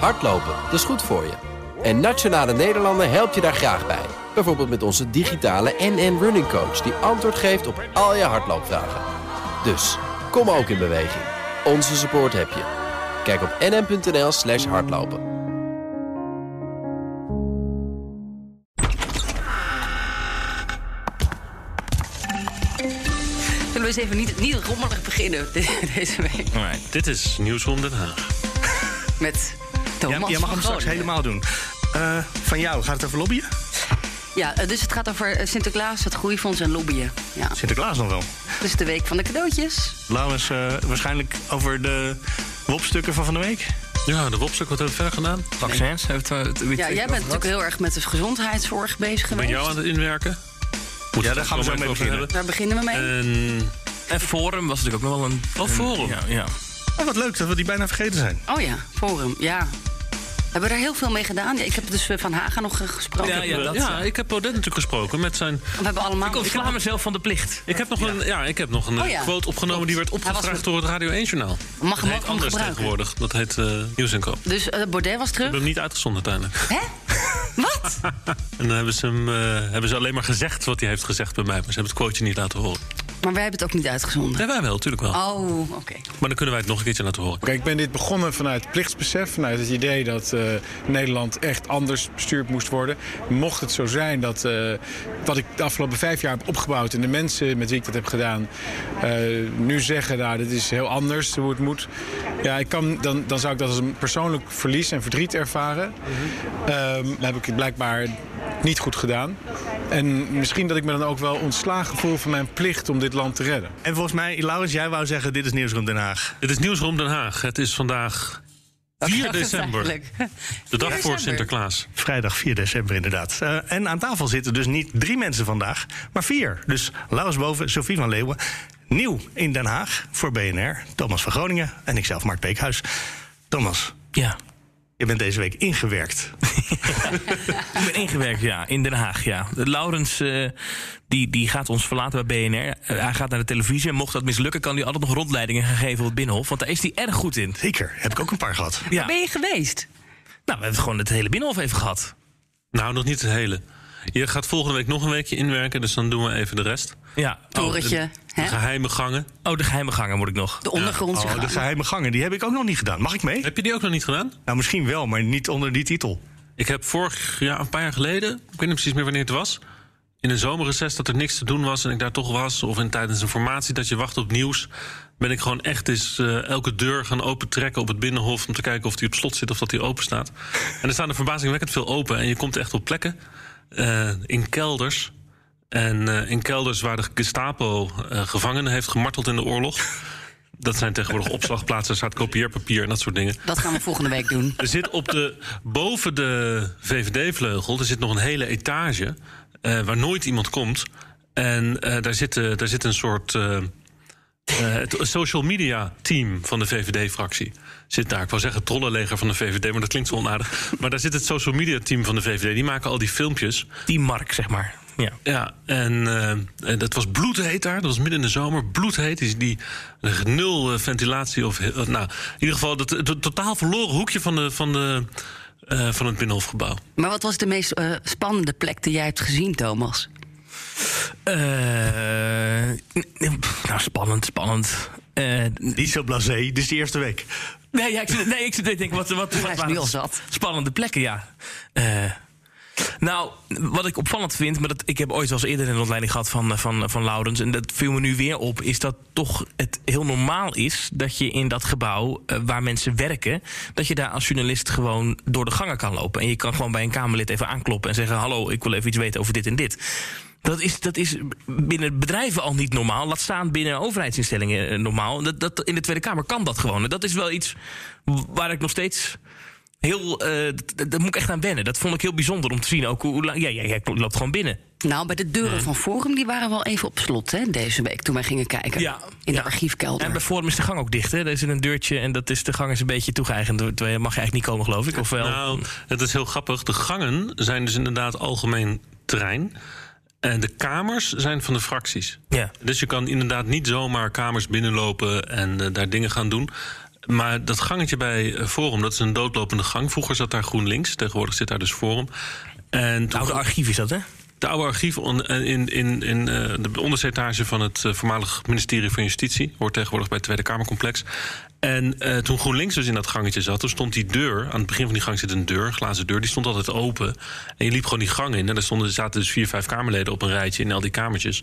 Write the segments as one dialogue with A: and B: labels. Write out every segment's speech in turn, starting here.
A: Hardlopen, dat is goed voor je. En Nationale Nederlanden helpt je daar graag bij. Bijvoorbeeld met onze digitale NN Running Coach... die antwoord geeft op al je hardloopvragen. Dus, kom ook in beweging. Onze support heb je. Kijk op nn.nl slash hardlopen.
B: Zullen we eens even niet, niet rommelig beginnen de- deze week?
C: Alright, dit is Nieuwsroom Den Haag.
B: Met Thomas
D: Jij, jij mag hem straks helemaal doen. Eh, van jou, gaat het over lobbyen?
B: Ja, eh, dus het gaat over eh, Sinterklaas, het groeifonds en lobbyen. Ja.
D: Sinterklaas nog wel.
B: Dus de week van de cadeautjes.
D: Laurens, eh, waarschijnlijk over de wopstukken van van de week.
C: Ja, de Wopstuk, wat hebben we verder gedaan?
E: Vaccins, heeft we het
B: Ja, jij bent natuurlijk heel erg met de gezondheidszorg bezig
C: Ik ben
B: geweest.
C: jou aan het inwerken. Moet
D: Ja, daar gaan we zo mee beginnen.
B: Daar beginnen we mee.
C: En
E: En Forum was natuurlijk ook nog wel een...
C: Oh, Forum.
E: Ja, ja.
D: Oh, wat leuk dat we die bijna vergeten zijn.
B: Oh ja, Forum, ja. Hebben we daar heel veel mee gedaan? Ja, ik heb dus eh, Van Haga nog eh, gesproken.
E: Ja, ja, dat,
C: ja, ik heb Baudet natuurlijk gesproken met zijn...
B: We hebben allemaal...
E: Ik ontsla mezelf van de plicht.
C: Ik heb nog een, ja, ik heb nog een
B: Oh ja,
C: quote opgenomen die werd
B: was
C: opgevraagd
B: met-
C: door het Radio 1-journaal.
B: Mag hem ook
C: anders
B: gebruiken.
C: tegenwoordig. Dat heet eh Nieuws en Koop.
B: Dus eh, Baudet was
C: We
B: terug.
C: hebben hem niet uitgezonden uiteindelijk.
B: Hè? Wat?
C: En dan hebben ze, hem, hebben ze alleen maar gezegd wat hij heeft gezegd bij mij. Maar ze hebben het quoteje niet laten horen.
B: Maar wij hebben het ook niet uitgezonden.
C: Ja, wij wel, natuurlijk wel.
B: Oh, oké.
C: Maar dan kunnen wij het nog een keertje laten horen.
F: Kijk, ik ben dit begonnen vanuit plichtsbesef, vanuit het idee dat eh, Nederland echt anders bestuurd moest worden. Mocht het zo zijn dat eh, wat ik de afgelopen vijf jaar heb opgebouwd en de mensen met wie ik dat heb gedaan, eh, nu zeggen, nou, dit is heel anders hoe het moet. Ja, ik kan, dan, dan zou ik dat als een persoonlijk verlies en verdriet ervaren. Ehm, dat heb ik blijkbaar niet goed gedaan. En misschien dat ik me dan ook wel ontslagen voel van mijn plicht om dit land te redden.
D: En volgens mij, Laurens, jij wou zeggen, dit is Nieuwsroom Den Haag.
C: Dit is Nieuwsroom Den Haag. Het is vandaag 4 december. De dag voor. Sinterklaas.
D: Vrijdag 4 december inderdaad. Eh, en aan tafel zitten dus niet drie mensen vandaag, maar vier. Dus Laurens Boven, Sophie van Leeuwen. Nieuw in Den Haag voor BNR. Thomas van Groningen en ikzelf, Mark Beekhuis. Thomas,
E: Ja.
D: Je bent deze week ingewerkt.
E: Ik ben ingewerkt, ja, in Den Haag, ja. Laurens, eh, die, die gaat ons verlaten bij BNR. Eh, hij gaat naar de televisie en mocht dat mislukken... kan hij altijd nog rondleidingen gaan geven op het Binnenhof. Want daar is hij erg goed in.
D: Zeker, heb ik ook een paar gehad.
E: Ja.
B: Ben je geweest?
E: Nou, we hebben gewoon het hele Binnenhof even gehad.
C: Nou, nog niet het hele. Je gaat volgende week nog een weekje inwerken, dus dan doen we even de rest.
E: Ja.
B: Torentje,
C: Oh, de, de geheime gangen.
E: Oh, de geheime gangen moet ik nog.
B: De ondergrondse
D: Oh, de geheime gangen, die heb ik ook nog niet gedaan. Mag ik mee?
C: Heb je die ook nog niet gedaan?
D: Nou, misschien wel, maar niet onder die titel.
C: Ik heb vorig jaar, een paar jaar geleden, ik weet niet precies meer wanneer het was... in een zomerreces dat er niks te doen was en ik daar toch was... of in tijdens een formatie dat je wacht op nieuws... ben ik gewoon echt eens eh, elke deur gaan opentrekken op het Binnenhof... om te kijken of die op slot zit of dat die open staat. En er staan er verbazingwekkend veel open en je komt echt op plekken... eh, in kelders... En eh, in kelders waar de Gestapo eh, gevangenen heeft gemarteld in de oorlog. Dat zijn tegenwoordig opslagplaatsen, er staat kopieerpapier en dat soort dingen.
B: Dat gaan we volgende week doen.
C: Er zit op de, boven de VVD-vleugel er zit nog een hele etage waar nooit iemand komt. En daar, zit, daar zit een soort het social media team van de VVD-fractie. Zit daar. Ik wou zeggen trollenleger van de VVD, maar dat klinkt zo onaardig. Maar daar zit het social media team van de VVD. Die maken al die filmpjes.
E: Die Mark, zeg maar. Ja.
C: Ja, en eh, en dat was bloedheet daar. Dat was midden in de zomer. Bloedheet. Die, die nul eh, ventilatie. Of, eh, nou, in ieder geval het, het totaal verloren hoekje van, de, van, de, eh, van het Binnenhofgebouw.
B: Maar wat was de meest eh, spannende plek die jij hebt gezien, Thomas?
E: Eh, nou, spannend, spannend. Eh,
D: Niet zo blasé, dit is de eerste week.
E: Nee, ja, ik zit, nee, ik zit te denken, wat, wat, wat waren
B: al zat.
E: spannende plekken, ja. Eh, nou, wat ik opvallend vind, maar dat, ik heb ooit wel eens eerder een rondleiding gehad van, eh, van, van Laurens. En dat viel me nu weer op, is dat toch het heel normaal is dat je in dat gebouw eh, waar mensen werken, dat je daar als journalist gewoon door de gangen kan lopen. En je kan gewoon bij een Kamerlid even aankloppen en zeggen: Hallo, ik wil even iets weten over dit en dit. Dat is, dat is binnen bedrijven al niet normaal. Laat staan binnen overheidsinstellingen eh, normaal. Dat, dat, in de Tweede Kamer kan dat gewoon. En dat is wel iets waar ik nog steeds heel. eh, d- daar moet ik echt aan wennen. Dat vond ik heel bijzonder om te zien. Ook hoe lang. Ja, ja, jij loopt gewoon binnen.
B: Nou, bij de deuren van Forum die waren wel even op slot hè, deze week toen wij gingen kijken.
E: Ja,
B: in de
E: ja.
B: archiefkelder.
E: En bij Forum is de gang ook dicht. Hè? Er is een deurtje en dat is, de gang is een beetje toegeëigend. Daar mag je eigenlijk niet komen, geloof ik. Of wel?
C: Nou, het is heel grappig. De gangen zijn dus inderdaad algemeen terrein. En de kamers zijn van de fracties.
E: ja.
C: Dus je kan inderdaad niet zomaar kamers binnenlopen en eh, daar dingen gaan doen. Maar dat gangetje bij eh, Forum, dat is een doodlopende gang. Vroeger zat daar GroenLinks, tegenwoordig zit daar dus Forum. En toen,
E: Nou, de archief is dat, hè?
C: De oude archief eh, in, in, in eh, de onderzeetage van het eh, voormalig ministerie van Justitie. Hoort tegenwoordig bij het Tweede Kamercomplex. En toen GroenLinks dus in dat gangetje zat, toen stond die deur, aan het begin van die gang zit een deur, een glazen deur, die stond altijd open. En je liep gewoon die gang in en daar stonden, zaten dus vier, vijf Kamerleden op een rijtje in al die kamertjes.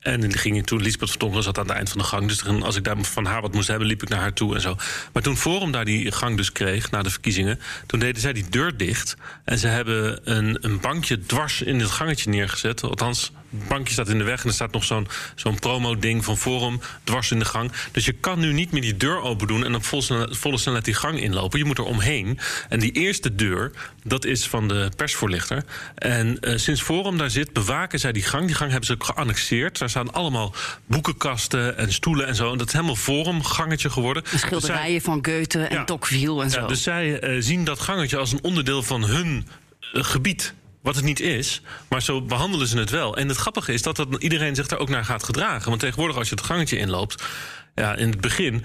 C: En die ging toen, Lisbeth Vertongen zat aan het eind van de gang. Dus als ik daar van haar wat moest hebben, liep ik naar haar toe en zo. Maar toen Forum daar die gang dus kreeg, na de verkiezingen... toen deden zij die deur dicht. En ze hebben een, een bankje dwars in het gangetje neergezet. Althans, bankje staat in de weg en er staat nog zo'n zo'n promo-ding van Forum dwars in de gang. Dus je kan nu niet meer die deur open doen en op volle volle snelheid die gang inlopen. Je moet er omheen. En die eerste deur, dat is van de persvoorlichter. En eh, sinds Forum daar zit, bewaken zij die gang. Die gang hebben ze ook geannexeerd. Daar staan allemaal boekenkasten en stoelen en zo. En dat is helemaal Forum-gangetje geworden.
B: De schilderijen
C: Dus zij-
B: van Goethe en
C: Ja.
B: Tocqueville en zo.
C: ja, dus zij eh, zien dat gangetje als een onderdeel van hun eh, gebied. Wat het niet is, maar zo behandelen ze het wel. En het grappige is dat, dat iedereen zich daar ook naar gaat gedragen. Want tegenwoordig, als je het gangetje inloopt. Ja, in het begin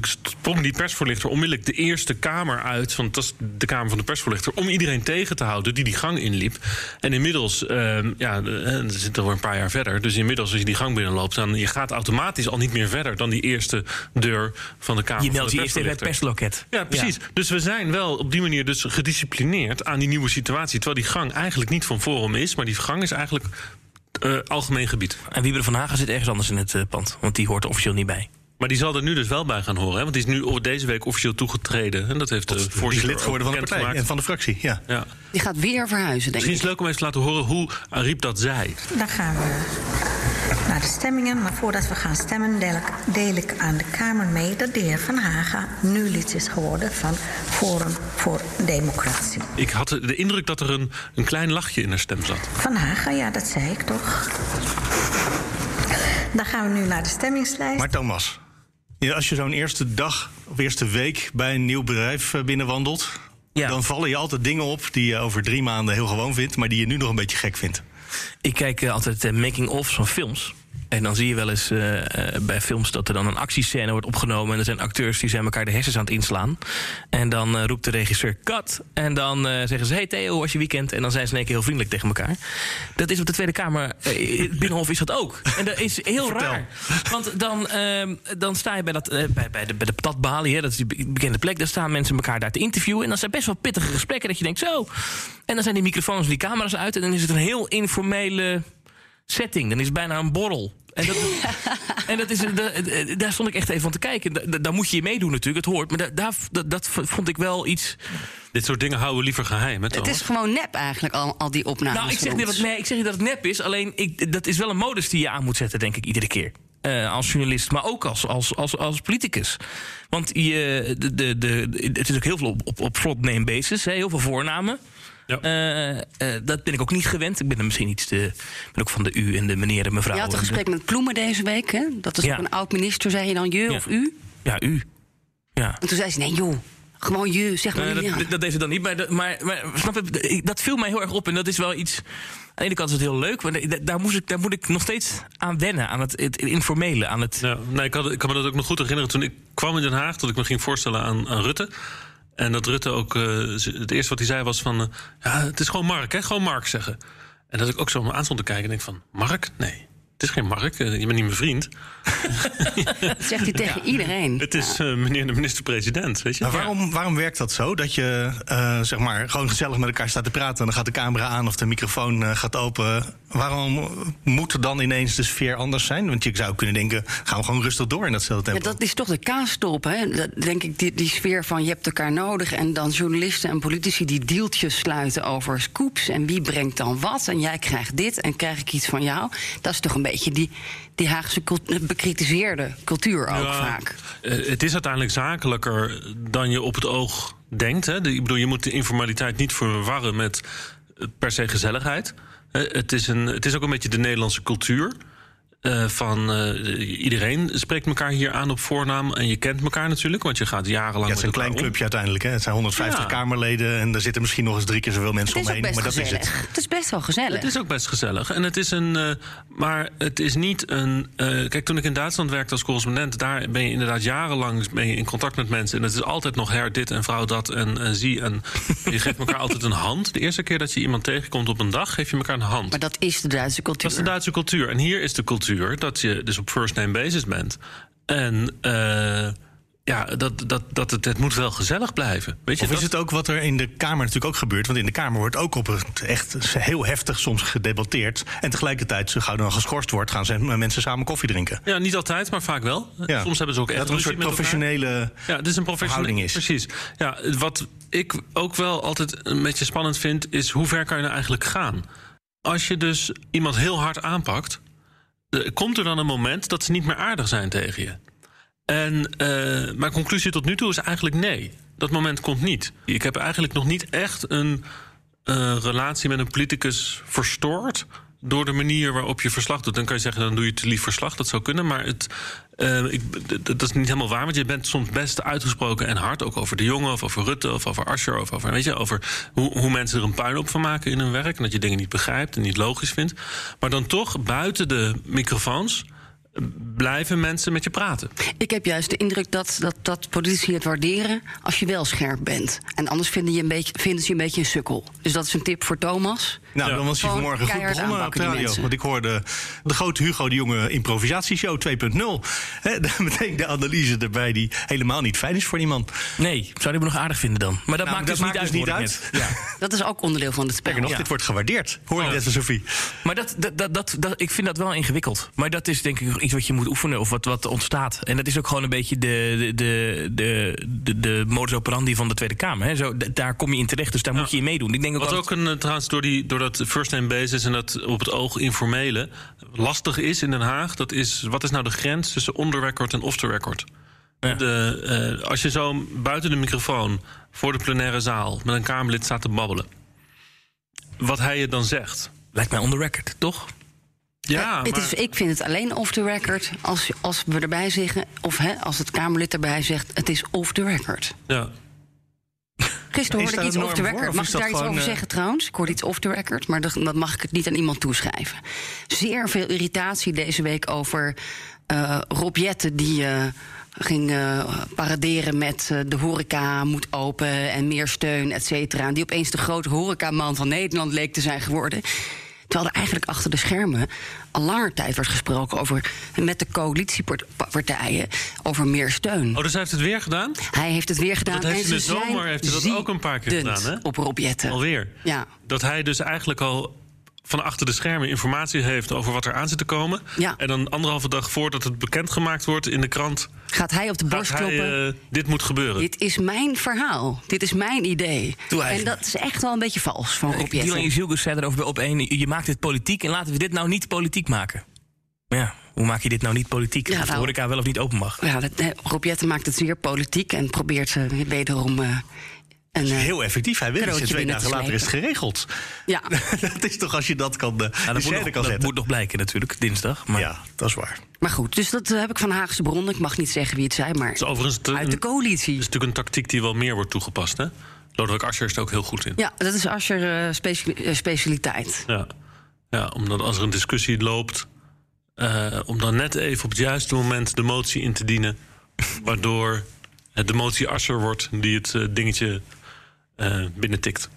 C: sprong die persvoorlichter onmiddellijk de eerste kamer uit. Want dat is de kamer van de persvoorlichter. Om iedereen tegen te houden die die gang inliep. En inmiddels, ehm, ja, we zitten al een paar jaar verder. Dus inmiddels, als je die gang binnenloopt, dan je gaat automatisch al niet meer verder dan die eerste deur van de kamer.
E: Je
C: van
E: meldt je eerst even het persloket.
C: Ja, precies. Dus we zijn wel op die manier dus gedisciplineerd aan die nieuwe situatie. Terwijl die gang eigenlijk niet van Forum is, maar die gang is eigenlijk eh, algemeen gebied.
E: En Wieberen van Hagen zit ergens anders in het eh, pand. Want die hoort er officieel niet bij.
C: Maar die zal er nu dus wel bij gaan horen. Hè? Want die is nu deze week officieel toegetreden. En dat heeft de
D: Die is
C: voorzitter
D: lid geworden van de partij
C: bekendgemaakt.
D: en van de fractie. Ja.
C: Ja.
B: Die gaat weer verhuizen, denk
C: Misschien is
B: ik.
C: het leuk om even te laten horen hoe Ariep dat zei.
G: Dan gaan we naar de stemmingen. Maar voordat we gaan stemmen, deel ik, deel ik aan de Kamer mee dat de heer Van Haga nu lid is geworden van Forum voor Democratie.
C: Ik had de indruk dat er een, een klein lachje in haar stem zat.
G: Van Haga, ja, dat zei ik toch. Dan gaan we nu naar de stemmingslijst.
D: Maar Thomas, ja, als je zo'n eerste dag of eerste week bij een nieuw bedrijf eh, binnenwandelt...
E: Ja.
D: dan vallen je altijd dingen op die je over drie maanden heel gewoon vindt... maar die je nu nog een beetje gek vindt.
E: Ik kijk eh, altijd eh, making-ofs van films. En dan zie je wel eens eh, eh, bij films dat er dan een actiescène wordt opgenomen. En er zijn acteurs die zijn elkaar de hersens aan het inslaan. En dan eh, roept de regisseur cut. En dan zeggen ze: Hey Theo, was je weekend? En dan zijn ze in één keer heel vriendelijk tegen elkaar. Dat is op de Tweede Kamer. het Binnenhof is dat ook. En dat is heel raar. Want dan, ehm, dan sta je bij, dat, bij, bij de, bij de patatbalie, hè, dat is die be- bekende plek. Daar staan mensen elkaar daar te interviewen. En dan zijn best wel pittige gesprekken dat je denkt: Zo. En dan zijn die microfoons en die camera's uit. En dan is het een heel informele setting. Dan is het bijna een borrel. En, dat, en dat is, da- daar stond ik echt even van te kijken. Da- da- Daar moet je je meedoen natuurlijk, het hoort. Maar da- daar, dat, dat vond ik wel iets...
C: Dit soort dingen houden we liever geheim. Hè,
B: Het is gewoon nep eigenlijk, al, al die opnames.
E: nou, ik zeg, niet dat, nee, ik zeg niet dat het nep is. Alleen, ik, dat is wel een modus die je aan moet zetten, denk ik, iedere keer. Eh, als journalist, maar ook als, als, als, als politicus. Want je, de, de, de, het is ook heel veel op, op, op front name basis. Hè, heel veel voornamen.
C: Ja.
E: Eh, eh, dat ben ik ook niet gewend. Ik ben er misschien iets te. Ik ben ook van de u en de meneer en mevrouw.
B: Je had een
E: de-
B: gesprek met Ploemen deze week, hè? Dat is
E: Ja.
B: ook een oud-minister, zei je dan je
E: Ja.
B: of u?
E: Ja, u. Ja.
B: En toen zei ze, nee joh, gewoon je, zeg maar
E: Nee,
B: niet.
E: dat,
B: ja.
E: dat deed ze dan niet. Maar, dat- maar, maar snap je, dat viel mij heel erg op. En dat is wel iets. Aan de ene kant is het heel leuk. Maar da- daar, moest ik, daar moet ik nog steeds aan wennen. Aan het, het informele. Aan het,
C: Ja, nee, ik, had, ik kan me dat ook nog goed herinneren toen ik kwam in Den Haag, dat ik me ging voorstellen aan, aan Rutte. En dat Rutte ook, eh, het eerste wat hij zei was van, eh, ja, het is gewoon Mark, hè, gewoon Mark zeggen. En dat ik ook zo aan stond te kijken en denk van, Mark? Nee, het is geen Mark, eh, je bent niet mijn vriend.
B: Dat zegt hij tegen iedereen.
C: Het is eh, meneer de minister-president, weet je.
D: Maar waarom, waarom werkt dat zo? Dat je eh, zeg maar gewoon gezellig met elkaar staat te praten... en dan gaat de camera aan of de microfoon eh, gaat open. Waarom moet er dan ineens de sfeer anders zijn? Want je zou kunnen denken, gaan we gewoon rustig door in datzelfde
B: Ja,
D: tempo.
B: dat is toch de kaastop, hè? Dat, denk ik, die, die sfeer van je hebt elkaar nodig... en dan journalisten en politici die deeltjes sluiten over scoops... en wie brengt dan wat en jij krijgt dit en krijg ik iets van jou. Dat is toch een beetje die, die Haagse bekritiseerde cultuur ook
C: Ja,
B: vaak.
C: eh, het is uiteindelijk zakelijker dan je op het oog denkt. Hè. Ik bedoel, je moet de informaliteit niet verwarren met eh, per se gezelligheid. Eh, Het is, een, het is ook een beetje de Nederlandse cultuur. Eh, van eh, iedereen spreekt elkaar hier aan op voornaam. En je kent elkaar natuurlijk, want je gaat jarenlang.
D: Ja, het is een klein
C: om.
D: clubje uiteindelijk. Hè. Het zijn 150
C: Ja.
D: Kamerleden en er zitten misschien nog eens drie keer zoveel mensen omheen. Maar dat is het.
B: Het is best wel gezellig.
C: Het is ook best gezellig. En het is een. eh, maar het is niet een. eh, kijk, toen ik in Duitsland werkte als correspondent, daar ben je inderdaad jarenlang ben je in contact met mensen. En het is altijd nog her dit en vrouw dat en, en zie. En je geeft elkaar altijd een hand. De eerste keer dat je iemand tegenkomt op een dag, geef je elkaar een hand.
B: Maar dat is de Duitse cultuur.
C: Dat is de Duitse cultuur. En hier is de cultuur dat je dus op first name basis bent. En eh, ja, dat, dat, dat het, het moet wel gezellig blijven. Weet je,
D: Of is
C: dat-
D: het ook wat er in de Kamer natuurlijk ook gebeurt? Want in de Kamer wordt ook op het echt heel heftig soms gedebatteerd. En tegelijkertijd, zo gauw dan geschorst wordt, gaan ze mensen samen koffie drinken.
C: Ja, niet altijd, maar vaak wel.
D: Ja.
C: Soms hebben ze ook echt
D: dat een soort professionele.
C: Ja, het is een professionele
D: is.
C: Precies. Ja, wat ik ook wel altijd een beetje spannend vind, is hoe ver kan je nou eigenlijk gaan? Als je dus iemand heel hard aanpakt, komt er dan een moment dat ze niet meer aardig zijn tegen je. En eh, mijn conclusie tot nu toe is eigenlijk nee. Dat moment komt niet. Ik heb eigenlijk nog niet echt een eh, relatie met een politicus verstoord. Door de manier waarop je verslag doet. Dan kan je zeggen, dan doe je te lief verslag. Dat zou kunnen. Maar het, eh, ik, dat is niet helemaal waar. Want je bent soms best uitgesproken en hard. Ook over de jongen, of over Rutte, of over Asscher. Of over, weet je, over hoe, hoe mensen er een puinhoop van maken in hun werk. En dat je dingen niet begrijpt en niet logisch vindt. Maar dan toch, buiten de microfoons blijven mensen met je praten.
B: Ik heb juist de indruk dat, dat, dat politici het waarderen als je wel scherp bent. En anders vinden, je een beetje, vinden ze je een beetje een sukkel. Dus dat is een tip voor Thomas.
D: Nou,
C: Ja.
D: dan was hij vanmorgen goed
B: keihard
D: begonnen op de radio. Want ik hoorde de grote Hugo de Jonge improvisatieshow 2.0. Hè, daar meteen de analyse erbij die helemaal niet fijn is voor die man.
E: Nee, zou die me nog aardig vinden dan? Maar dat
D: Nou,
E: maakt
D: dat
E: dus
D: maakt
E: niet
D: dus
E: uit.
D: niet uit.
E: Ja.
B: Dat is ook onderdeel van het spel.
D: Sterker nog,
E: Ja.
D: dit wordt gewaardeerd. Hoor je net van Sophie.
E: Maar dat, dat, dat, dat, dat- ik vind dat wel ingewikkeld. Maar dat is denk ik iets wat je moet oefenen of wat, wat ontstaat. En dat is ook gewoon een beetje de, de, de, de, de modus operandi van de Tweede Kamer. Hè. Zo, daar kom je in terecht, dus daar moet je in meedoen. Ik denk ook
C: Wat ook een, eh, trouwens door, die, door dat first name basis en dat op het oog informele lastig is in Den Haag, dat is wat is nou de grens tussen on the record en off the record?
E: Ja.
C: De, eh, als je zo buiten de microfoon voor de plenaire zaal met een Kamerlid staat te babbelen, wat hij je dan zegt.
E: lijkt mij on the record, toch?
C: Ja,
B: het
C: maar-
B: is, ik vind het alleen off the record als, als we erbij zeggen, of hè, als het Kamerlid erbij zegt, het is off the record.
C: ja.
B: Gisteren
D: Is
B: hoorde ik iets off the record. Mag ik daar iets over
D: eh,
B: zeggen trouwens? Ik hoorde iets off the record, maar dat, dat mag ik het niet aan iemand toeschrijven. Zeer veel irritatie deze week over eh Rob Jetten die... eh, ging eh, paraderen met eh, de horeca moet open en meer steun, et cetera. En die opeens de grote horecaman van Nederland leek te zijn geworden. Terwijl er eigenlijk achter de schermen al langer tijd wordt gesproken over met de coalitiepartijen over meer steun.
C: Oh, dus hij heeft het weer gedaan?
B: Hij heeft het weer gedaan.
C: Dat heeft
B: en
C: in de zomer heeft hij dat ook een paar keer gedaan, hè?
B: Op Rob Jetten.
C: Alweer.
B: Ja.
C: Dat hij dus eigenlijk al van achter de schermen informatie heeft over wat er aan zit te komen.
B: Ja.
C: En dan anderhalve dag voordat het bekendgemaakt wordt in de krant.
B: Gaat hij op de
C: Gaat
B: borst
C: hij,
B: kloppen?
C: eh, dit moet gebeuren.
B: Dit is mijn verhaal. Dit is mijn idee. En dat is echt wel een beetje vals van Rob
E: Dylan
B: Jetten.
E: Jezilgus zei erover op één... je maakt dit politiek en laten we dit nou niet politiek maken. Maar ja, hoe maak je dit nou niet politiek?
B: Ja,
E: of de
B: nou-
E: horeca wel of niet open mag?
B: Ja, dat, Rob Jetten maakt het zeer politiek en probeert eh, wederom eh, een. eh,
D: Heel effectief. Hij weet het. Twee dagen
B: te
D: later is het geregeld.
B: ja.
D: dat is toch als je dat kan, uh,
E: Nou, dat, moet nog,
D: kan
E: dat
D: zetten.
E: moet nog blijken natuurlijk, dinsdag. Maar
D: Ja, dat is waar.
B: Maar goed, dus dat eh, heb ik van Haagse bronnen. Ik mag niet zeggen wie het zei, maar
C: is overigens te-
B: uit de coalitie.
C: is natuurlijk een tactiek die wel meer wordt toegepast. Hè? Lodewijk Asscher is er ook heel goed in.
B: Ja, dat is Asscher eh, eh, specialiteit.
C: Ja. ja, omdat als er een discussie loopt... eh, om dan net even op het juiste moment de motie in te dienen... waardoor het de motie Asscher wordt die het eh, dingetje eh binnentikt.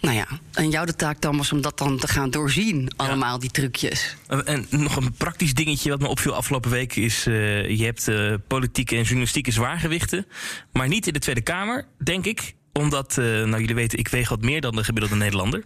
B: Nou ja, en jou de taak dan was om dat dan te gaan doorzien, allemaal die trucjes.
E: En- En nog een praktisch dingetje wat me opviel afgelopen week is... eh, je hebt eh, politieke en journalistieke zwaargewichten... maar niet in de Tweede Kamer, denk ik omdat, eh, nou jullie weten, ik weeg wat meer dan de gemiddelde Nederlander.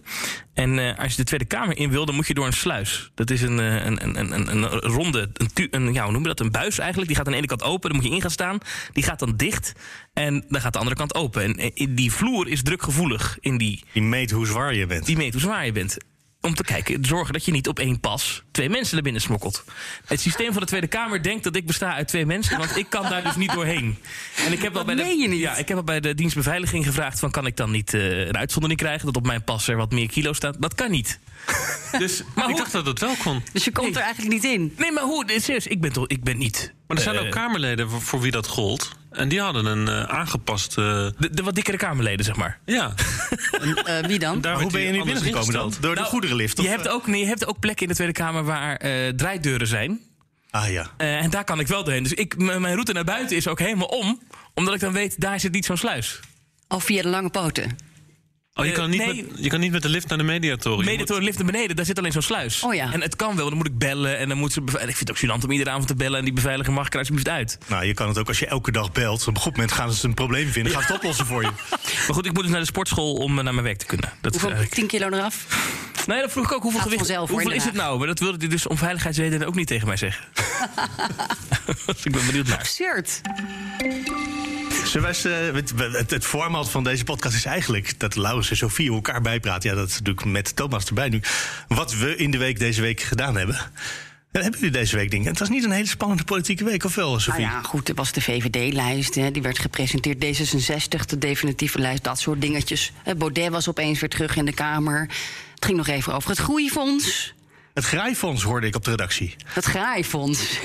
E: En eh, als je de Tweede Kamer in wil, dan moet je door een sluis. Dat is een, eh, een, een, een, een ronde, een, tu- een, ja, hoe noem je dat? Een buis eigenlijk. Die gaat aan de ene kant open, dan moet je in gaan staan. Die gaat dan dicht en dan gaat de andere kant open. En eh, die vloer is drukgevoelig in die,
D: Die meet hoe zwaar je bent.
E: die meet hoe zwaar je bent. Om te kijken, zorgen dat je niet op één pas twee mensen er binnen smokkelt. Het systeem van de Tweede Kamer denkt dat ik besta uit twee mensen, want ik kan daar dus niet doorheen. En ik heb al bij de,
B: meen je niet?
E: Ja, ik heb al bij de dienstbeveiliging gevraagd: van, kan ik dan niet eh, een uitzondering krijgen dat op mijn pas er wat meer kilo staat? Dat kan niet. Dus, maar
C: Ik
E: hoe,
C: dacht dat het wel kon.
B: Dus je komt er eigenlijk niet in.
E: nee, maar hoe? Serieus, ik ben toch, ik ben niet.
C: Maar er zijn
E: eh,
C: ook Kamerleden voor, voor wie dat gold. En die hadden een eh, aangepaste...
E: de, de wat dikkere Kamerleden, zeg maar.
C: ja,
B: Eh, wie dan?
C: daar
D: hoe ben je nu binnengekomen dan? Door de
E: Nou,
D: goederenlift?
E: Je
D: of,
E: hebt,
D: eh?
E: ook, nee, je hebt ook plekken in de Tweede Kamer waar eh draaideuren zijn.
D: Ah ja.
E: Eh, en daar kan ik wel doorheen. Dus ik, mijn route naar buiten is ook helemaal om. Omdat ik dan weet, daar zit niet zo'n sluis.
B: Of via de lange poten.
C: Oh, je,
E: Eh,
C: kan niet
E: nee.
C: met, je kan niet met de lift naar de mediatoren.
E: De lift naar beneden, daar zit alleen zo'n sluis.
B: Oh ja.
E: En het kan wel, dan moet ik bellen. En dan moet ze beveiligen. Ik vind het ook gênant om iedere avond te bellen. En die beveiliger mag ik er alsjeblieft uit.
D: Nou, je kan het ook als je elke dag belt. Op een goed moment gaan ze een probleem vinden. Gaan ze het oplossen voor je.
E: Maar goed, ik moet dus naar de sportschool om eh, naar mijn werk te kunnen. Dat is
B: Hoeveel?
E: eigenlijk...
B: 10 kilo eraf?
E: Nee, dat vroeg ik ook. Hoeveel, gewicht,
B: vanzelf,
E: hoeveel is het nou? Maar dat wilde hij dus om veiligheidsredenen ook niet tegen mij zeggen. dus ik ben benieuwd naar.
B: Absurd.
D: Wij eens, eh, het, het, het format van deze podcast is eigenlijk dat Laurens en Sofie elkaar bijpraten. Ja, dat is natuurlijk met Thomas erbij nu. Wat we in de week deze week gedaan hebben. En hebben jullie deze week dingen? Het was niet een hele spannende politieke week, of wel,
B: Nou
D: Sofie?
B: ja, goed, er was de VVD-lijst. Die werd gepresenteerd. D66, de definitieve lijst, dat soort dingetjes. Eh, Baudet was opeens weer terug in de Kamer. Het ging nog even over het groeifonds.
D: Het Graaifonds hoorde ik op de redactie.
B: Het graaifonds.